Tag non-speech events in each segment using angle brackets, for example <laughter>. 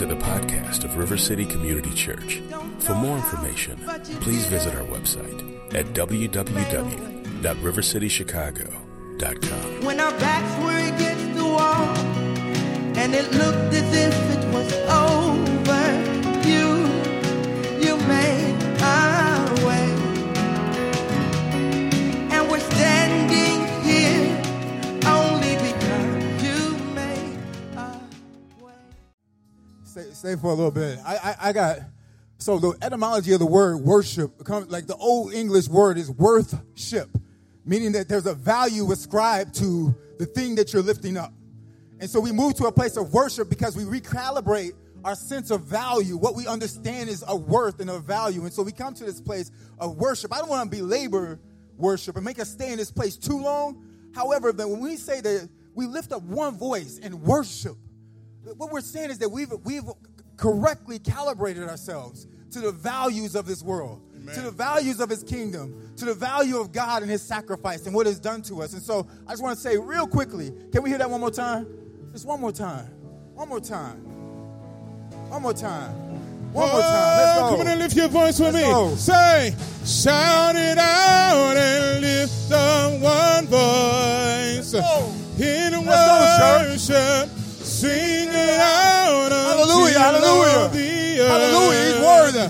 to the podcast of River City Community Church. For more information, please visit our website at www.rivercitychicago.com. When our backs were against the wall and it looked as if it was over, Stay, for a little bit. I, I, I got so the etymology of the word worship comes like the old English word is worthship, meaning that there's a value ascribed to the thing that you're lifting up. And so we move to a place of worship because we recalibrate our sense of value, what we understand is a worth and a value. And so we come to this place of worship. I don't want to belabor worship and make us stay in this place too long. However, when we say that we lift up one voice in worship, what we're saying is that we've we've correctly calibrated ourselves to the values of this world, to the values of His kingdom, to the value of God and His sacrifice and what it's done to us. And so, I just want to say real quickly, can we hear that one more time? Just one more time, one more time, one more time, one more time. Let's go. Come on and lift your voice with Let's me. go. Say, shout it out and lift up one voice. go. In Let's go, worship, sing it out. Hallelujah, hallelujah. Hallelujah. He's worthy.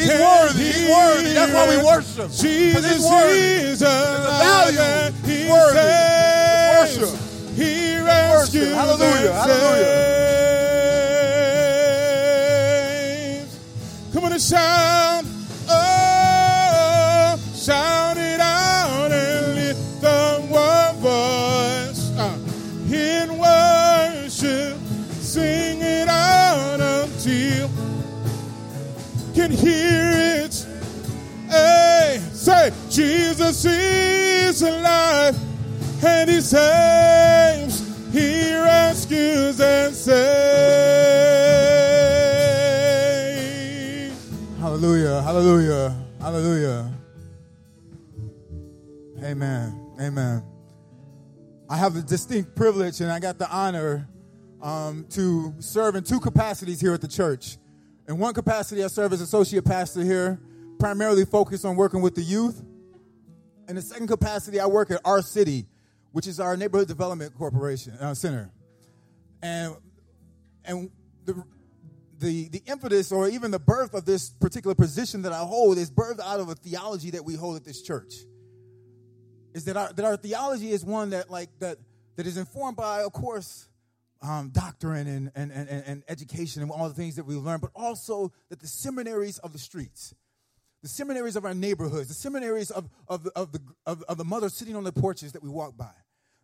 He's worthy. He's worthy. That's why we worship. Jesus he's worthy. is alive. There's a value. He's worthy. Worship. He rescues Hallelujah. saves. Come on and shout. Can hear it. Hey, say, Jesus is alive and he saves, he rescues and saves. Hallelujah. Hallelujah. Hallelujah. Amen. Amen. I have the distinct privilege and I got the honor um, to serve in two capacities here at the church. In one capacity, I serve as associate pastor here, primarily focused on working with the youth. In the second capacity, I work at R City, which is our neighborhood development corporation uh, center. And and the the the impetus or even the birth of this particular position that I hold is birthed out of a theology that we hold at this church. Is that our that our theology is one that like that that is informed by, of course, um, doctrine and, and, and, and education and all the things that we learn, but also that the seminaries of the streets, the seminaries of our neighborhoods, the seminaries of, of, of, the, of, of the mothers sitting on the porches that we walk by,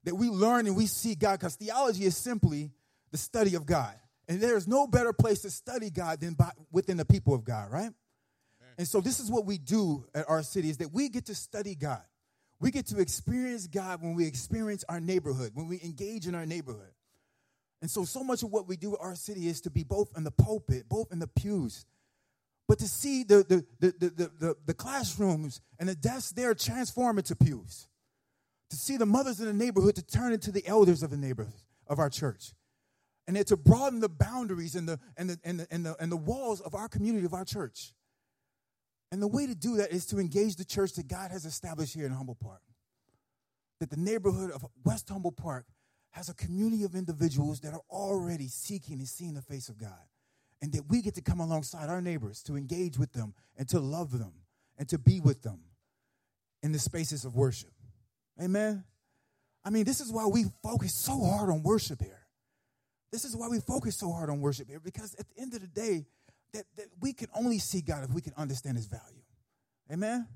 that we learn and we see God, because theology is simply the study of God. And there is no better place to study God than by, within the people of God, right? And so this is what we do at R City is that we get to study God. We get to experience God when we experience our neighborhood, when we engage in our neighborhood. And so, so much of what we do at R City is to be both in the pulpit, both in the pews, but to see the, the, the, the, the, the, classrooms and the desks there transform into pews. To see the mothers in the neighborhood to turn into the elders of the neighborhood of our church. And to broaden the boundaries and the, and, the, and, the, and, the, and the walls of our community, of our church. And the way to do that is to engage the church that God has established here in Humboldt Park. That the neighborhood of West Humboldt Park has a community of individuals that are already seeking and seeing the face of God. And that we get to come alongside our neighbors to engage with them and to love them and to be with them in the spaces of worship. Amen. I mean, this is why we focus so hard on worship here. This is why we focus so hard on worship here because at the end of the day, that, that we can only see God if we can understand his value. Amen?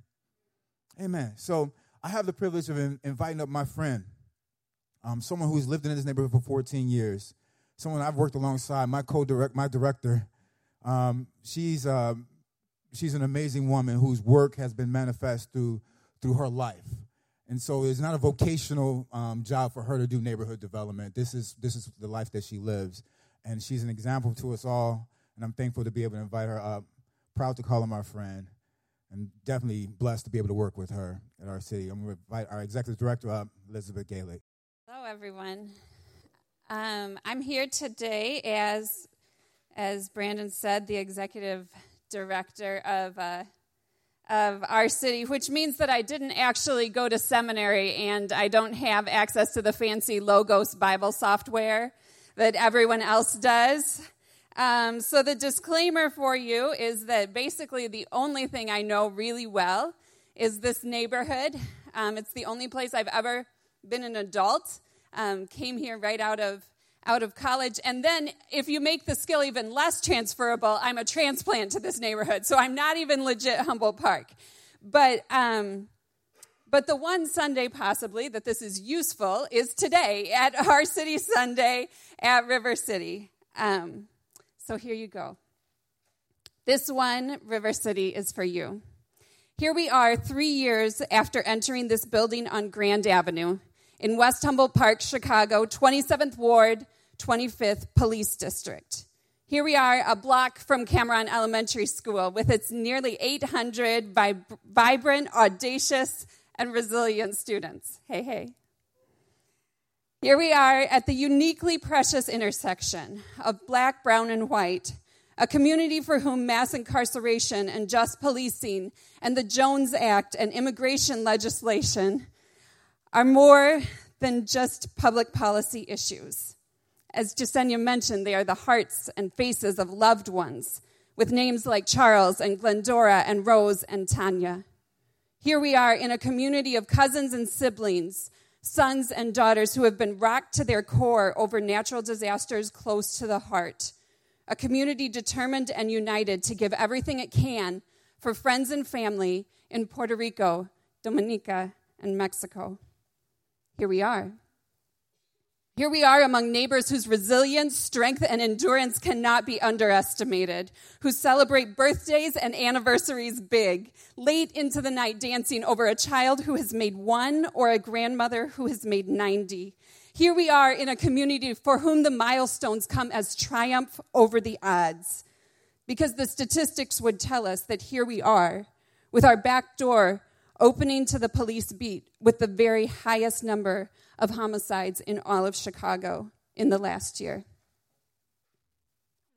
Amen. So I have the privilege of in- inviting up my friend, um, someone who's lived in this neighborhood for 14 years, someone I've worked alongside, my co-direct, my director. Um, she's, um, she's an amazing woman whose work has been manifest through, through her life. And so it's not a vocational um, job for her to do neighborhood development. This is, this is the life that she lives. And she's an example to us all. And I'm thankful to be able to invite her up. Proud to call her my friend. And definitely blessed to be able to work with her at R City. I'm going to invite our executive director up, Elizabeth Galik. Everyone. Um, I'm here today as as Brandon said, the executive director of, uh, of R City, which means that I didn't actually go to seminary and I don't have access to the fancy Logos Bible software that everyone else does. Um, so, the disclaimer for you is that basically the only thing I know really well is this neighborhood. Um, it's the only place I've ever been an adult. Um, came here right out of out of college. And then, if you make the skill even less transferable, I'm a transplant to this neighborhood. So I'm not even legit Humboldt Park. But, um, but the one Sunday possibly that this is useful is today at <laughs> R City Sunday at River City. Um, so here you go. This one, River City, is for you. Here we are, three years after entering this building on Grand Avenue in West Humboldt Park, Chicago, 27th Ward, 25th Police District. Here we are, a block from Cameron Elementary School, with its nearly 800 vib- vibrant, audacious, and resilient students. Hey, hey. Here we are at the uniquely precious intersection of black, brown, and white, a community for whom mass incarceration and just policing and the Jones Act and immigration legislation are more than just public policy issues. As Jasenia mentioned, they are the hearts and faces of loved ones with names like Charles and Glendora and Rose and Tanya. Here we are in a community of cousins and siblings, sons and daughters who have been rocked to their core over natural disasters close to the heart. A community determined and united to give everything it can for friends and family in Puerto Rico, Dominica, and Mexico. Here we are. Here we are among neighbors whose resilience, strength, and endurance cannot be underestimated, who celebrate birthdays and anniversaries big, late into the night dancing over a child who has made one or a grandmother who has made 90. Here we are in a community for whom the milestones come as triumph over the odds. Because the statistics would tell us that here we are, with our back door opening to the police beat, with the very highest number of homicides in all of Chicago in the last year.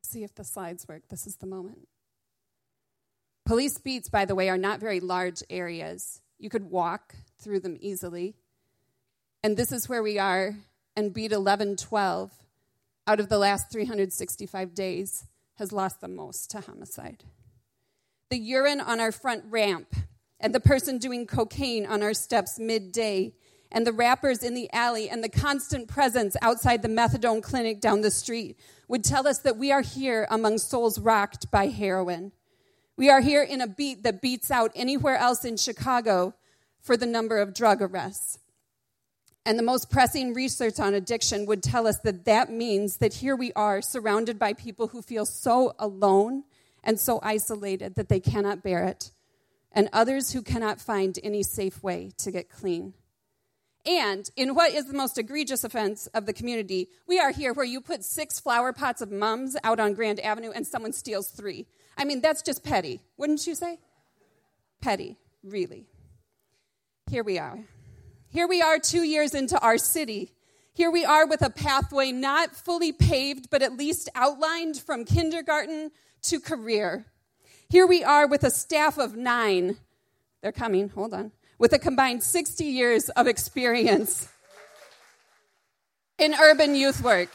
see if the slides work. This is the moment. Police beats, by the way, are not very large areas. You could walk through them easily. And this is where we are, and beat 1112 out of the last 365 days has lost the most to homicide. The urine on our front ramp and the person doing cocaine on our steps midday and the rappers in the alley and the constant presence outside the methadone clinic down the street would tell us that we are here among souls rocked by heroin. We are here in a beat that beats out anywhere else in Chicago for the number of drug arrests. And the most pressing research on addiction would tell us that that means that here we are surrounded by people who feel so alone and so isolated that they cannot bear it, and others who cannot find any safe way to get clean. And in what is the most egregious offense of the community, we are here where you put six flower pots of mums out on Grand Avenue and someone steals three. I mean, that's just petty, wouldn't you say? Petty, really. Here we are. Here we are two years into R City. Here we are with a pathway not fully paved, but at least outlined from kindergarten to career. Here we are with a staff of nine. They're coming, hold on with a combined 60 years of experience in urban youth work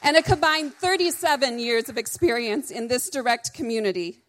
and a combined 37 years of experience in this direct community.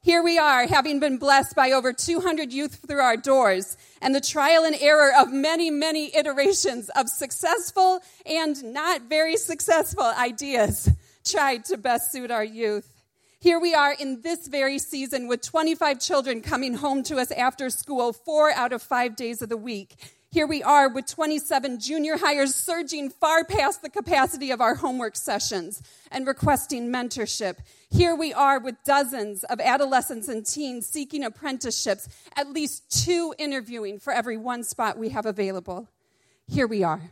Here we are, having been blessed by over 200 youth through our doors and the trial and error of many, many iterations of successful and not very successful ideas tried to best suit our youth. Here we are in this very season with 25 children coming home to us after school, four out of five days of the week. Here we are with 27 junior hires surging far past the capacity of our homework sessions and requesting mentorship. Here we are with dozens of adolescents and teens seeking apprenticeships, at least two interviewing for every one spot we have available. Here we are.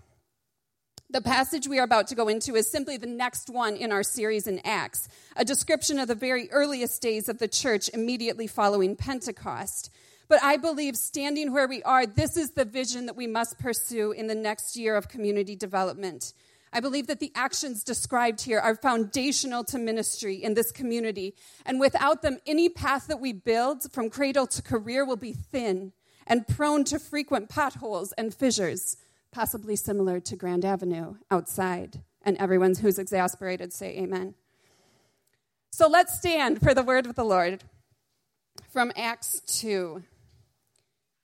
The passage we are about to go into is simply the next one in our series in Acts, a description of the very earliest days of the church immediately following Pentecost. But I believe standing where we are, this is the vision that we must pursue in the next year of community development. I believe that the actions described here are foundational to ministry in this community. And without them, any path that we build from cradle to career will be thin and prone to frequent potholes and fissures, possibly similar to Grand Avenue outside. And everyone who's exasperated say amen. So let's stand for the word of the Lord from Acts 2.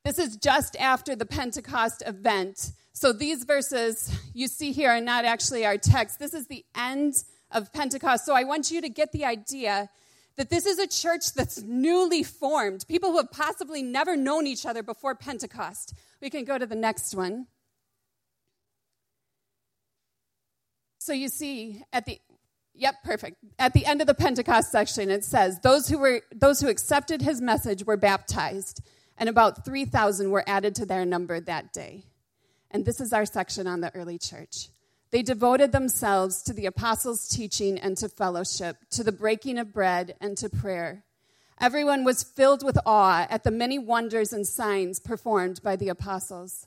This is just after the Pentecost event. So these verses you see here are not actually our text. This is the end of Pentecost. So I want you to get the idea that this is a church that's newly formed, people who have possibly never known each other before Pentecost. We can go to the next one. So you see at the Yep, perfect. At the end of the Pentecost section it says those who were those who accepted his message were baptized and about 3000 were added to their number that day. And this is our section on the early church. They devoted themselves to the apostles' teaching and to fellowship, to the breaking of bread and to prayer. Everyone was filled with awe at the many wonders and signs performed by the apostles.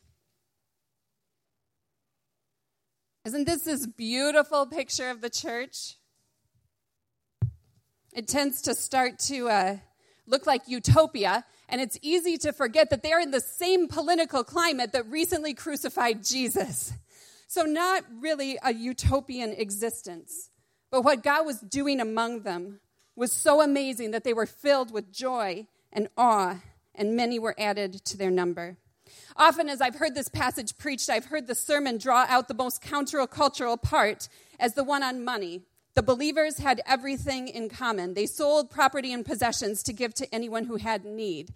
Isn't this this beautiful picture of the church? It tends to start to uh, look like utopia, and it's easy to forget that they're in the same political climate that recently crucified Jesus. So, not really a utopian existence. But what God was doing among them was so amazing that they were filled with joy and awe, and many were added to their number. Often, as I've heard this passage preached, I've heard the sermon draw out the most countercultural part as the one on money. The believers had everything in common. They sold property and possessions to give to anyone who had need.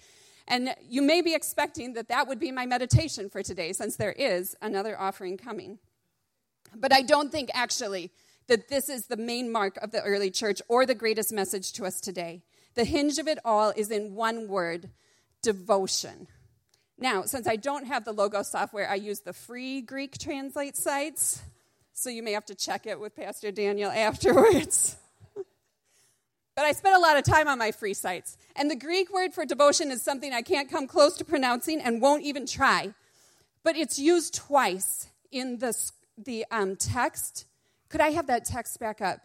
And you may be expecting that that would be my meditation for today, since there is another offering coming. But I don't think actually that this is the main mark of the early church or the greatest message to us today. The hinge of it all is in one word devotion. Now, since I don't have the logo software, I use the free Greek translate sites, so you may have to check it with Pastor Daniel <laughs> afterwards. but I spent a lot of time on my free sites. And the Greek word for devotion is something I can't come close to pronouncing and won't even try. But it's used twice in the, the um, text could I have that text back up?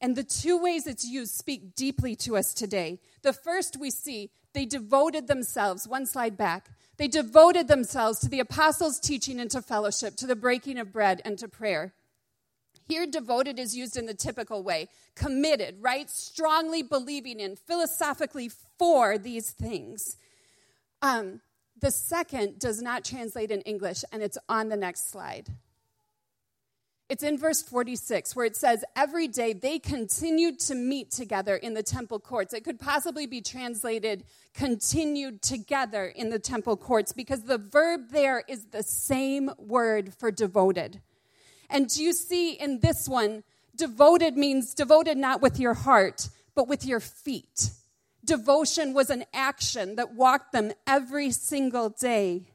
And the two ways it's used speak deeply to us today. The first we see, they devoted themselves, one slide back, they devoted themselves to the apostles' teaching and to fellowship, to the breaking of bread and to prayer. Here, devoted is used in the typical way committed, right? Strongly believing in, philosophically for these things. Um, the second does not translate in English, and it's on the next slide. It's in verse 46 where it says, Every day they continued to meet together in the temple courts. It could possibly be translated, continued together in the temple courts, because the verb there is the same word for devoted. And do you see in this one, devoted means devoted not with your heart, but with your feet. Devotion was an action that walked them every single day.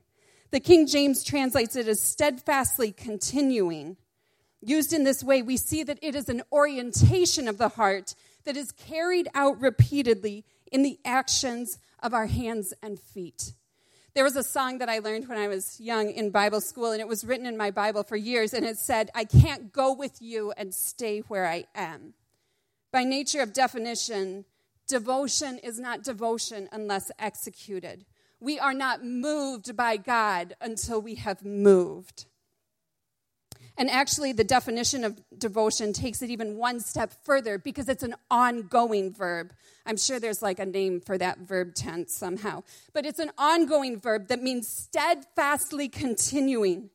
The King James translates it as steadfastly continuing. Used in this way, we see that it is an orientation of the heart that is carried out repeatedly in the actions of our hands and feet. There was a song that I learned when I was young in Bible school, and it was written in my Bible for years, and it said, I can't go with you and stay where I am. By nature of definition, devotion is not devotion unless executed. We are not moved by God until we have moved. And actually, the definition of devotion takes it even one step further because it's an ongoing verb. I'm sure there's like a name for that verb tense somehow. But it's an ongoing verb that means steadfastly continuing.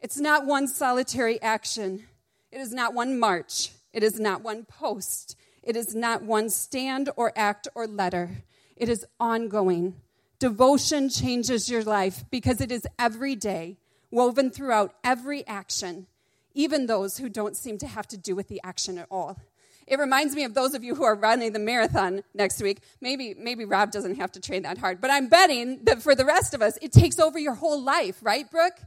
It's not one solitary action, it is not one march, it is not one post, it is not one stand or act or letter. It is ongoing. Devotion changes your life because it is every day, woven throughout every action even those who don't seem to have to do with the action at all. It reminds me of those of you who are running the marathon next week. Maybe, maybe Rob doesn't have to train that hard, but I'm betting that for the rest of us, it takes over your whole life, right, Brooke?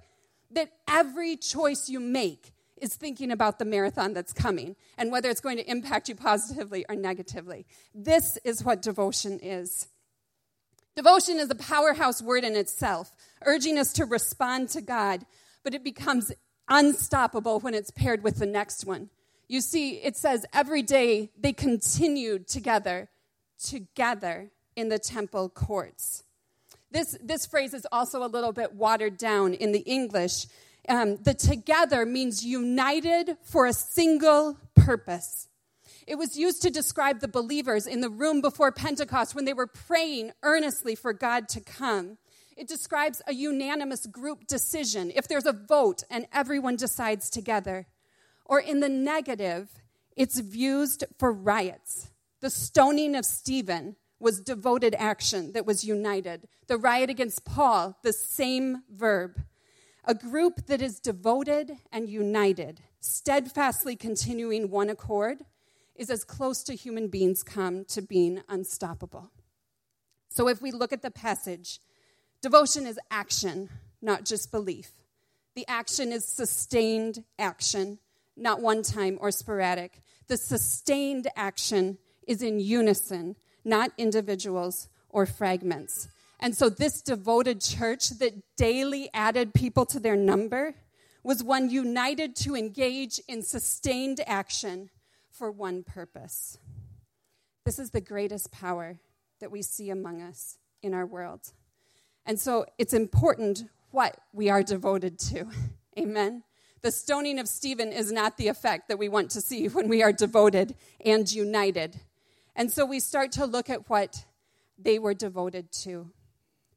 That every choice you make is thinking about the marathon that's coming and whether it's going to impact you positively or negatively. This is what devotion is. Devotion is a powerhouse word in itself, urging us to respond to God, but it becomes unstoppable when it's paired with the next one. You see, it says every day they continued together, together in the temple courts. This, this phrase is also a little bit watered down in the English. Um, the together means united for a single purpose. It was used to describe the believers in the room before Pentecost when they were praying earnestly for God to come. It describes a unanimous group decision if there's a vote and everyone decides together. Or in the negative, it's used for riots. The stoning of Stephen was devoted action that was united. The riot against Paul, the same verb. A group that is devoted and united, steadfastly continuing one accord, is as close to human beings come to being unstoppable. So if we look at the passage, devotion is action, not just belief. The action is sustained action, not one time or sporadic. The sustained action is in unison not individuals or fragments. And so, this devoted church that daily added people to their number was one united to engage in sustained action for one purpose. This is the greatest power that we see among us in our world. And so, it's important what we are devoted to. <laughs> Amen. The stoning of Stephen is not the effect that we want to see <laughs> when we are devoted and united and so we start to look at what they were devoted to.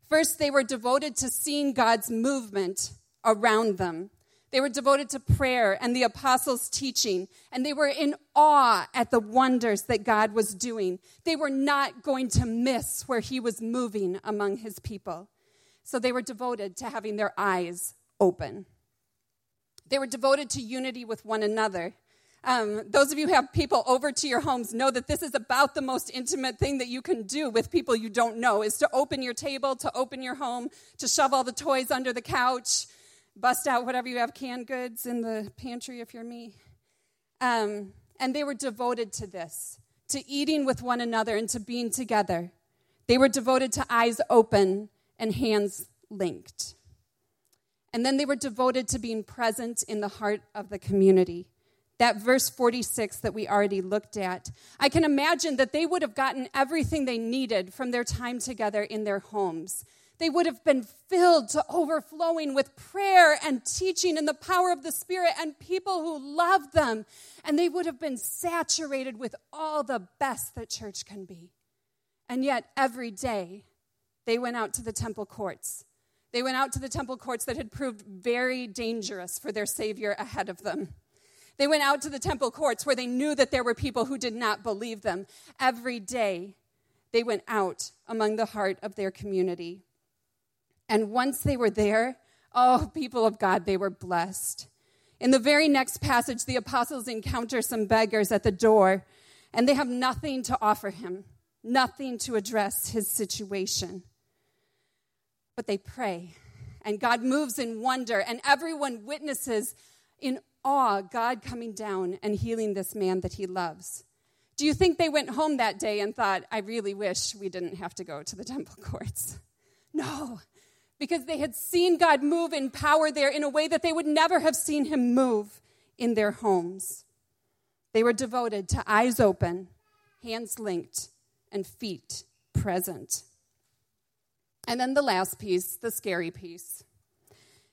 First, they were devoted to seeing God's movement around them. They were devoted to prayer and the apostles' teaching, and they were in awe at the wonders that God was doing. They were not going to miss where He was moving among His people. So they were devoted to having their eyes open. They were devoted to unity with one another. Um, those of you who have people over to your homes know that this is about the most intimate thing that you can do with people you don't know is to open your table, to open your home, to shove all the toys under the couch, bust out whatever you have canned goods in the pantry if you're me. Um, and they were devoted to this, to eating with one another and to being together. They were devoted to eyes open and hands linked. And then they were devoted to being present in the heart of the community that verse 46 that we already looked at. I can imagine that they would have gotten everything they needed from their time together in their homes. They would have been filled to overflowing with prayer and teaching and the power of the Spirit and people who loved them. And they would have been saturated with all the best that church can be. And yet, every day, they went out to the temple courts. They went out to the temple courts that had proved very dangerous for their Savior ahead of them. They went out to the temple courts where they knew that there were people who did not believe them. Every day, they went out among the heart of their community. And once they were there, oh, people of God, they were blessed. In the very next passage, the apostles encounter some beggars at the door, and they have nothing to offer him, nothing to address his situation. But they pray, and God moves in wonder, and everyone witnesses in awe God coming down and healing this man that he loves. Do you think they went home that day and thought, I really wish we didn't have to go to the <laughs> temple courts? No, because they had seen God move in power there in a way that they would never have seen him move in their homes. They were devoted to eyes open, hands linked, and feet present. And then the last piece, the scary piece.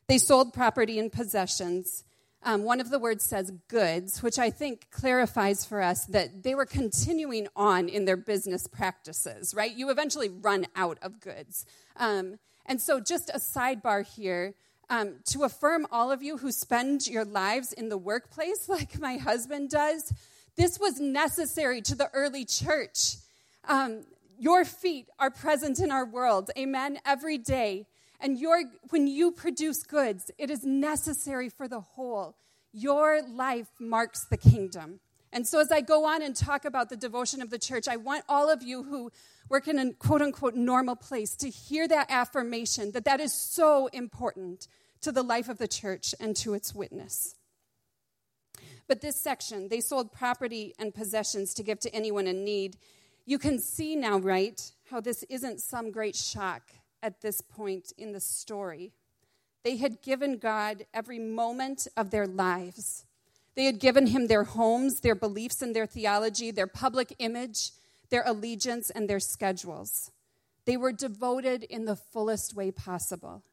They sold property and possessions um, one of the words says goods, which I think clarifies for us that they were continuing on in their business practices, right? You eventually run out of goods. Um, and so, just a sidebar here um, to affirm all of you who spend your lives in the workplace, <laughs> like my husband does, this was necessary to the early church. Um, your feet are present in our world, amen, every day. And your, when you produce goods, it is necessary for the whole. Your life marks the kingdom. And so, as I go on and talk about the devotion of the church, I want all of you who work in a quote unquote normal place to hear that affirmation that that is so important to the life of the church and to its witness. But this section, they sold property and possessions to give to anyone in need. You can see now, right, how this isn't some great shock at this point in the story. They had given God every moment of their lives. They had given him their homes, their beliefs and their theology, their public image, their allegiance, and their schedules. They were devoted in the fullest way possible.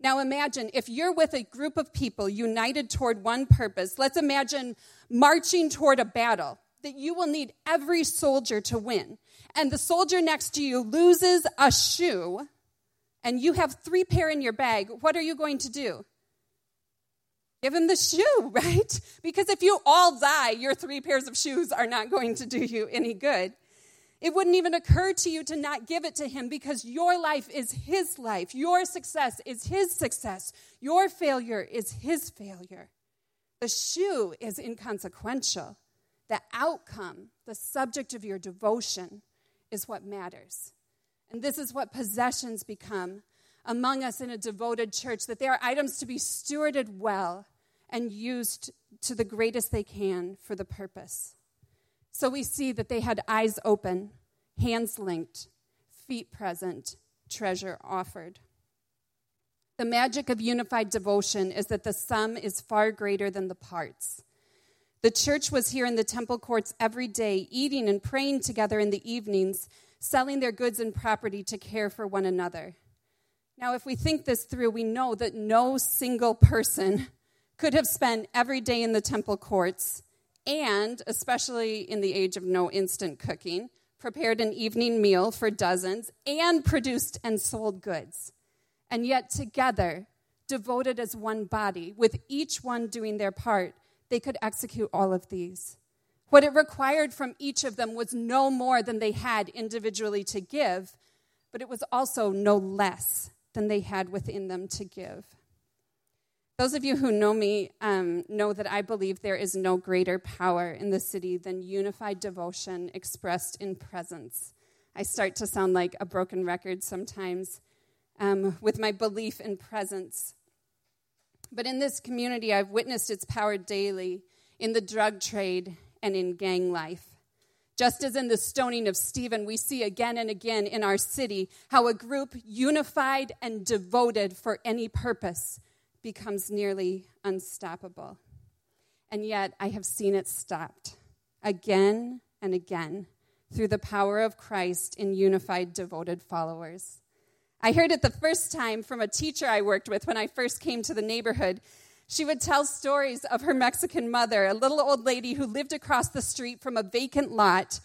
Now imagine if you're with a group of people united toward one purpose, let's imagine marching toward a battle that you will need every soldier to win. And the soldier next to you loses a shoe, and you have three pair in your bag. What are you going to do? Give him the shoe, <laughs> right? Because if you all die, your three pairs of shoes are not going to do you any good. It wouldn't even occur to you to not give it to him because your life is his life. Your success is his success. Your failure is his failure. The shoe is inconsequential. The outcome, the subject of your devotion, is what matters. And this is what possessions become among us in a devoted church that they are items to be stewarded well and used to the greatest they can for the purpose. So we see that they had eyes open, hands linked, feet present, treasure offered. The magic of unified devotion is that the sum is far greater than the parts. The church was here in the temple courts every day, eating and praying together in the evenings, selling their goods and property to care for one another. Now, if we think this through, we know that no single person <laughs> could have spent every day in the temple courts and, especially in the age of no instant cooking, prepared an evening meal for dozens and produced and sold goods. And yet, together, devoted as one body, with each one doing their part, they could execute all of these. What it required from each of them was no more than they had individually to give, but it was also no less than they had within them to give. Those of you who know me um, know that I believe there is no greater power in the city than unified devotion expressed in presence. I start to sound like a broken record sometimes um, with my belief in presence. But in this community, I've witnessed its power daily in the drug trade and in gang life. Just as in the stoning of Stephen, we see again and again in our city how a group unified and devoted for any purpose becomes nearly unstoppable. And yet, I have seen it stopped again and again through the power of Christ in unified, devoted followers. I heard it the first time from a teacher I worked with when I first came to the neighborhood. She would tell stories of her Mexican mother, a little old lady who lived across the street from a vacant lot,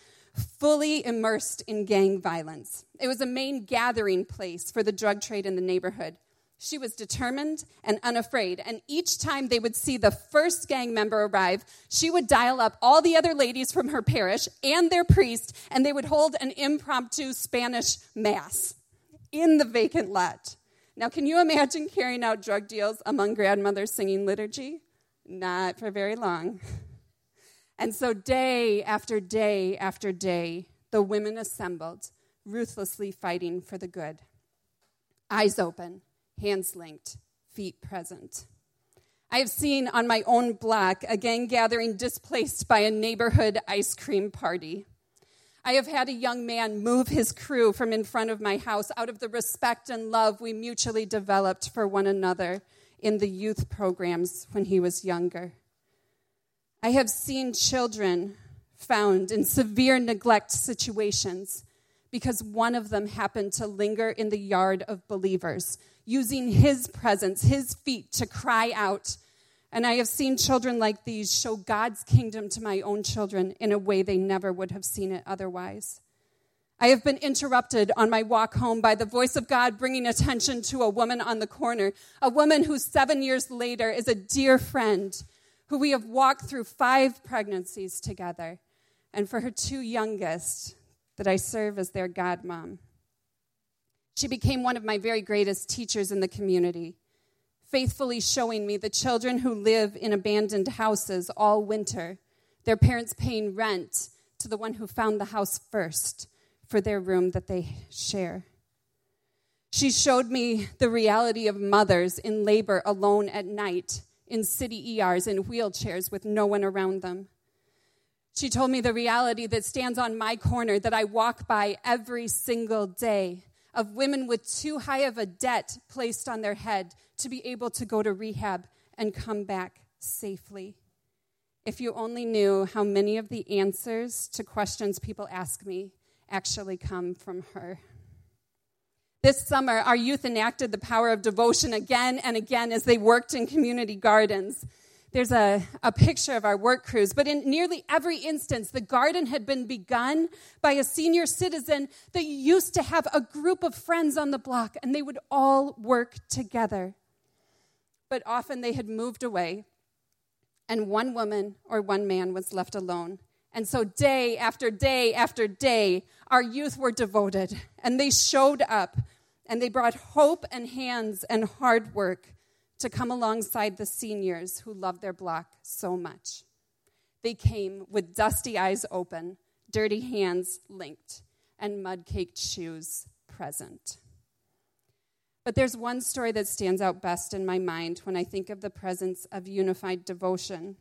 fully immersed in gang violence. It was a main gathering place for the drug trade in the neighborhood. She was determined and unafraid, and each time they would see the first gang member arrive, she would dial up all the other ladies from her parish and their priest, and they would hold an impromptu Spanish mass in the vacant lot. Now, can you imagine carrying out drug deals among grandmothers singing liturgy? Not for very long. <laughs> And so, day after day after day, the women assembled, ruthlessly fighting for the good. Eyes open, hands linked, feet present. I have seen on my own block a gang gathering displaced by a neighborhood ice cream party. I have had a young man move his crew from in front of my house out of the respect and love we mutually developed for one another in the youth programs when he was younger. I have seen children found in severe neglect situations because one of them happened to linger in the yard of believers, using his presence, his feet, to cry out and I have seen children like these show God's kingdom to my own children in a way they never would have seen it otherwise. I have been interrupted on my walk home by the voice of God bringing attention to a woman on the corner, a woman who seven years later is a dear friend who we have walked through five pregnancies together, and for her two youngest, that I serve as their godmom. She became one of my very greatest teachers in the community faithfully showing me the children who live in abandoned houses all winter their parents paying rent to the one who found the house first for their room that they share. She showed me the reality of mothers in labor alone at night in city ERs in wheelchairs with no one around them. She told me the reality that stands on my corner that I walk by every single day of women with too high of a debt placed on their head to be able to go to rehab and come back safely. If you only knew how many of the answers to questions people ask me actually come from her. This summer, our youth enacted the power of devotion again and again as they worked in community gardens there's a, a picture of our work crews, but in nearly every instance, the garden had been begun by a senior citizen that used to have a group of friends on the block and they would all work together. But often they had moved away, and one woman or one man was left alone. And so, day after day after day, our youth were devoted and they showed up and they brought hope and hands and hard work to come alongside the seniors who loved their block so much. They came with dusty eyes open, dirty hands linked, and mud caked shoes present. But there's one story that stands out best in my mind when I think of the presence of unified devotion.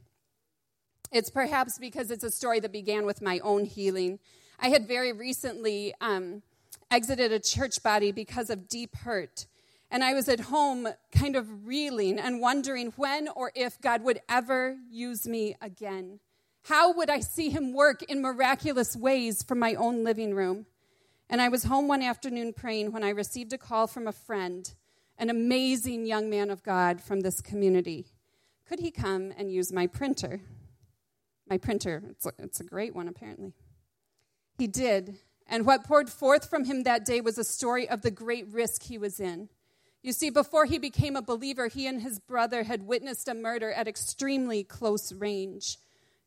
It's perhaps because it's a story that began with my own healing. I had very recently um, exited a church body because of deep hurt and I was at home kind of reeling and wondering when or if God would ever use me again. How would I see him work in miraculous ways from my own living room? And I was home one afternoon praying when I received a call from a friend, an amazing young man of God from this community. Could he come and use my printer? My printer, it's a, it's a great one, apparently. He did. And what poured forth from him that day was a story of the great risk he was in. You see, before he became a believer, he and his brother had witnessed a murder at extremely close range.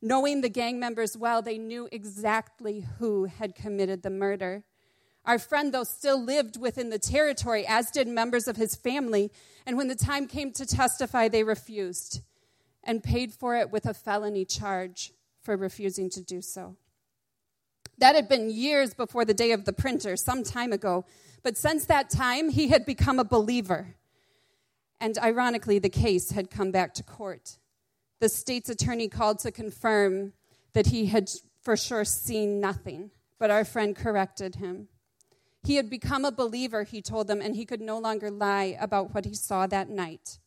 Knowing the gang members well, they knew exactly who had committed the murder. Our friend, though, still lived within the territory, as did members of his family, and when the time came to testify, they refused and paid for it with a felony charge for refusing to do so. That had been years before the day of the printer, some time ago. But since that time, he had become a believer. And ironically, the case had come back to court. The state's attorney called to confirm that he had for sure seen nothing, but our friend corrected him. He had become a believer, he told them, and he could no longer lie about what he saw that night.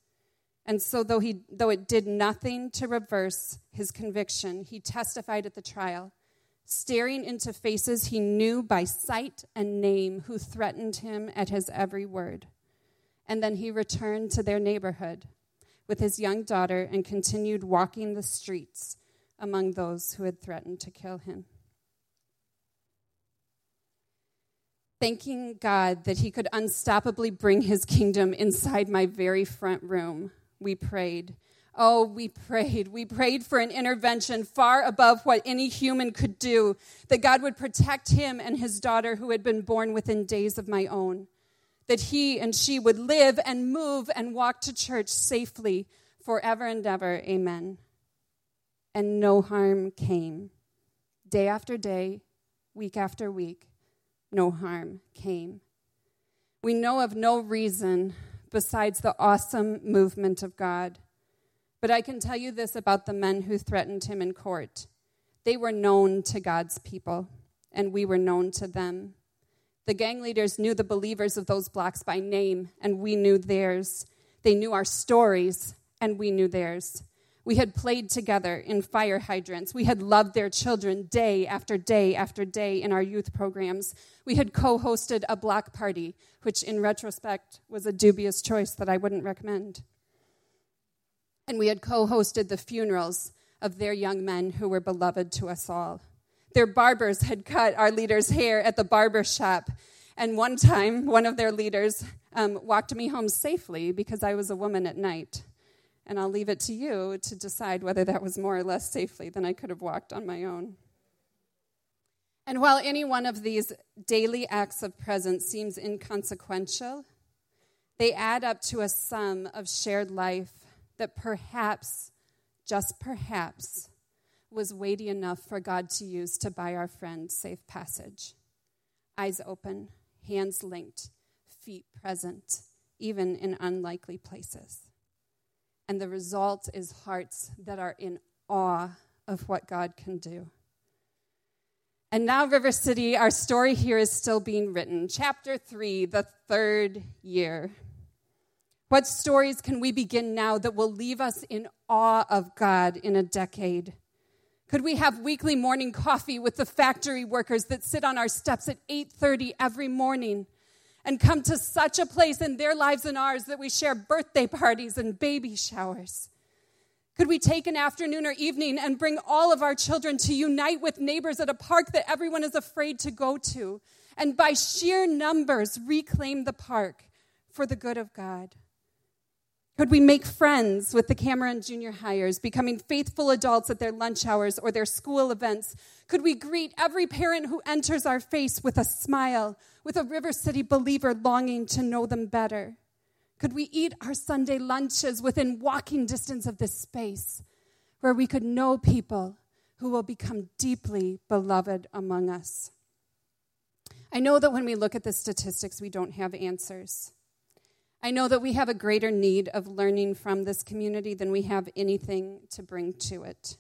And so, though, he, though it did nothing to reverse his conviction, he testified at the trial staring into faces he knew by sight and name who threatened him at his every word. And then he returned to their neighborhood with his young daughter and continued walking the streets among those who had threatened to kill him. Thanking God that he could unstoppably bring his kingdom inside my very front room, we prayed Oh, we prayed. We prayed for an intervention far above what any human could do, that God would protect him and his daughter who had been born within days of my own, that he and she would live and move and walk to church safely forever and ever. Amen. And no harm came. Day after day, week after week, no harm came. We know of no reason besides the awesome movement of God but I can tell you this about the men who threatened him in court they were known to God's people, and we were known to them. The gang leaders knew the believers of those blocks by name, and we knew theirs. They knew our stories, and we knew theirs. We had played together in fire hydrants. We had loved their children day after day after day in our youth programs. We had co hosted a block party, which in retrospect was a dubious choice that I wouldn't recommend and we had co hosted the funerals of their young men who were beloved to us all. Their barbers had cut our leader's hair at the barber shop, and one time, one of their leaders um, walked me home safely because I was a woman at night. And I'll leave it to you to decide whether that was more or less safely than I could have walked on my own. And while any one of these daily acts of presence seems inconsequential, they add up to a sum of shared life that perhaps, just perhaps, was weighty enough for God to use to buy our friend safe passage. Eyes open, hands linked, feet present, even in unlikely places. And the result is hearts that are in awe of what God can do. And now, River City, our story here is still being written. Chapter 3, the third year. What stories can we begin now that will leave us in awe of God in a decade? Could we have weekly morning coffee with the factory workers that sit on our steps at 8:30 every morning and come to such a place in their lives and ours that we share birthday parties and baby showers? Could we take an afternoon or evening and bring all of our children to unite with neighbors at a park that everyone is afraid to go to and by sheer numbers reclaim the park for the good of God? Could we make friends with the Cameron junior hires, becoming faithful adults at their lunch hours or their school events? Could we greet every parent who enters our face with a smile, with a River City believer longing to know them better? Could we eat our Sunday lunches within walking distance of this space where we could know people who will become deeply beloved among us? I know that when we look at the statistics, we don't have answers. I know that we have a greater need of learning from this community than we have anything to bring to it.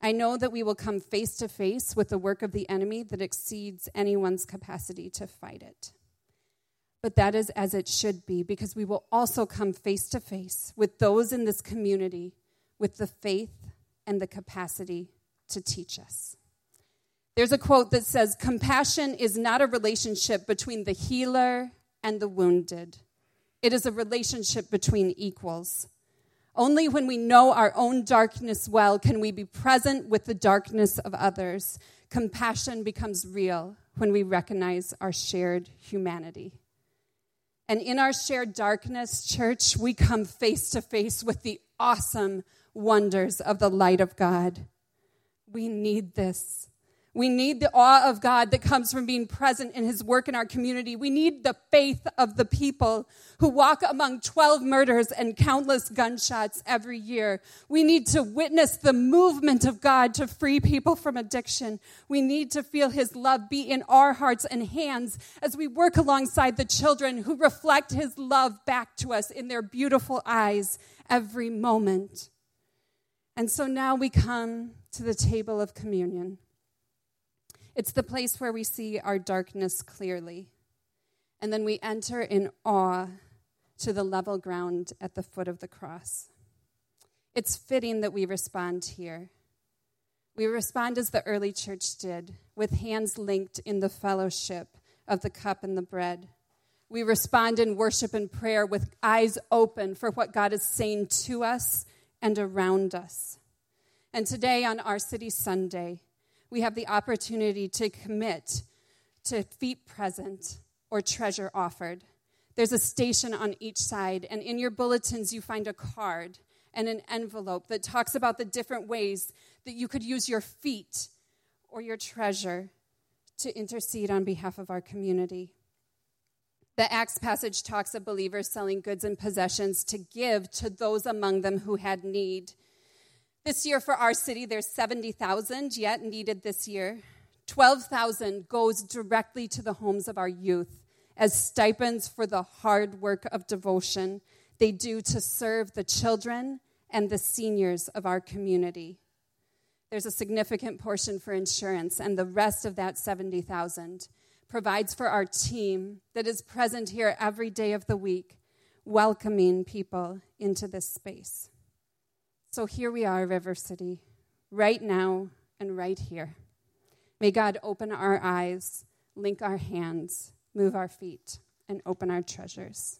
I know that we will come face to face with the work of the enemy that exceeds anyone's capacity to fight it but that is as it should be because we will also come face to face with those in this community with the faith and the capacity to teach us. There's a quote that says, Compassion is not a relationship between the healer and the wounded, it is a relationship between equals. Only when we know our own darkness well can we be present with the darkness of others. Compassion becomes real when we recognize our shared humanity. And in our shared darkness, church, we come face to face with the awesome wonders of the light of God. We need this. We need the awe of God that comes from being present in his work in our community. We need the faith of the people who walk among 12 murders and countless gunshots every year. We need to witness the movement of God to free people from addiction. We need to feel his love be in our hearts and hands as we work alongside the children who reflect his love back to us in their beautiful eyes every moment. And so now we come to the table of communion. It's the place where we see our darkness clearly. And then we enter in awe to the level ground at the foot of the cross. It's fitting that we respond here. We respond as the early church did, with hands linked in the fellowship of the cup and the bread. We respond in worship and prayer with eyes open for what God is saying to us and around us. And today, on R City Sunday, we have the opportunity to commit to feet present or treasure offered. There's a station on each side, and in your bulletins, you find a card and an envelope that talks about the different ways that you could use your feet or your treasure to intercede on behalf of our community. The Acts passage talks of believers selling goods and possessions to give to those among them who had need. This year for R City, there's 70,000 yet needed this year. 12,000 goes directly to the homes of our youth as stipends for the hard work of devotion they do to serve the children and the seniors of our community. There's a significant portion for insurance, and the rest of that 70,000 provides for our team that is present here every day of the week, welcoming people into this space. So here we are, River City, right now and right here. May God open our eyes, link our hands, move our feet, and open our treasures.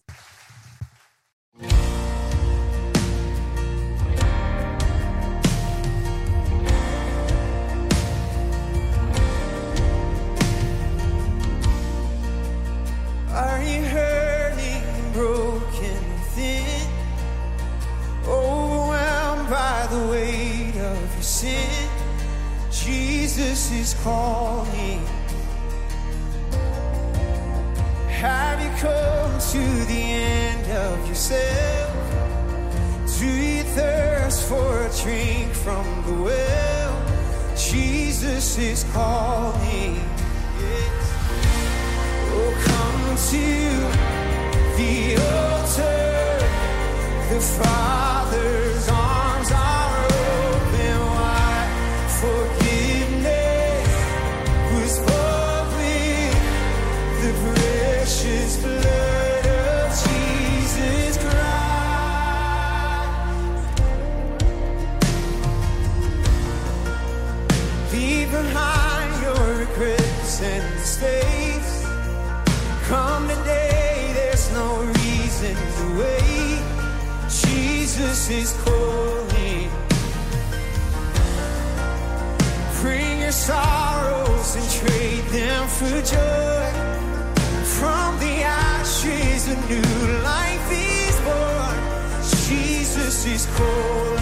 Jesus is calling. Have you come to the end of yourself? Do you thirst for a drink from the well? Jesus is calling. Yes. Oh, come to the altar, the Father. is calling. Bring your sorrows and trade them for joy. From the ashes, a new life is born. Jesus is calling.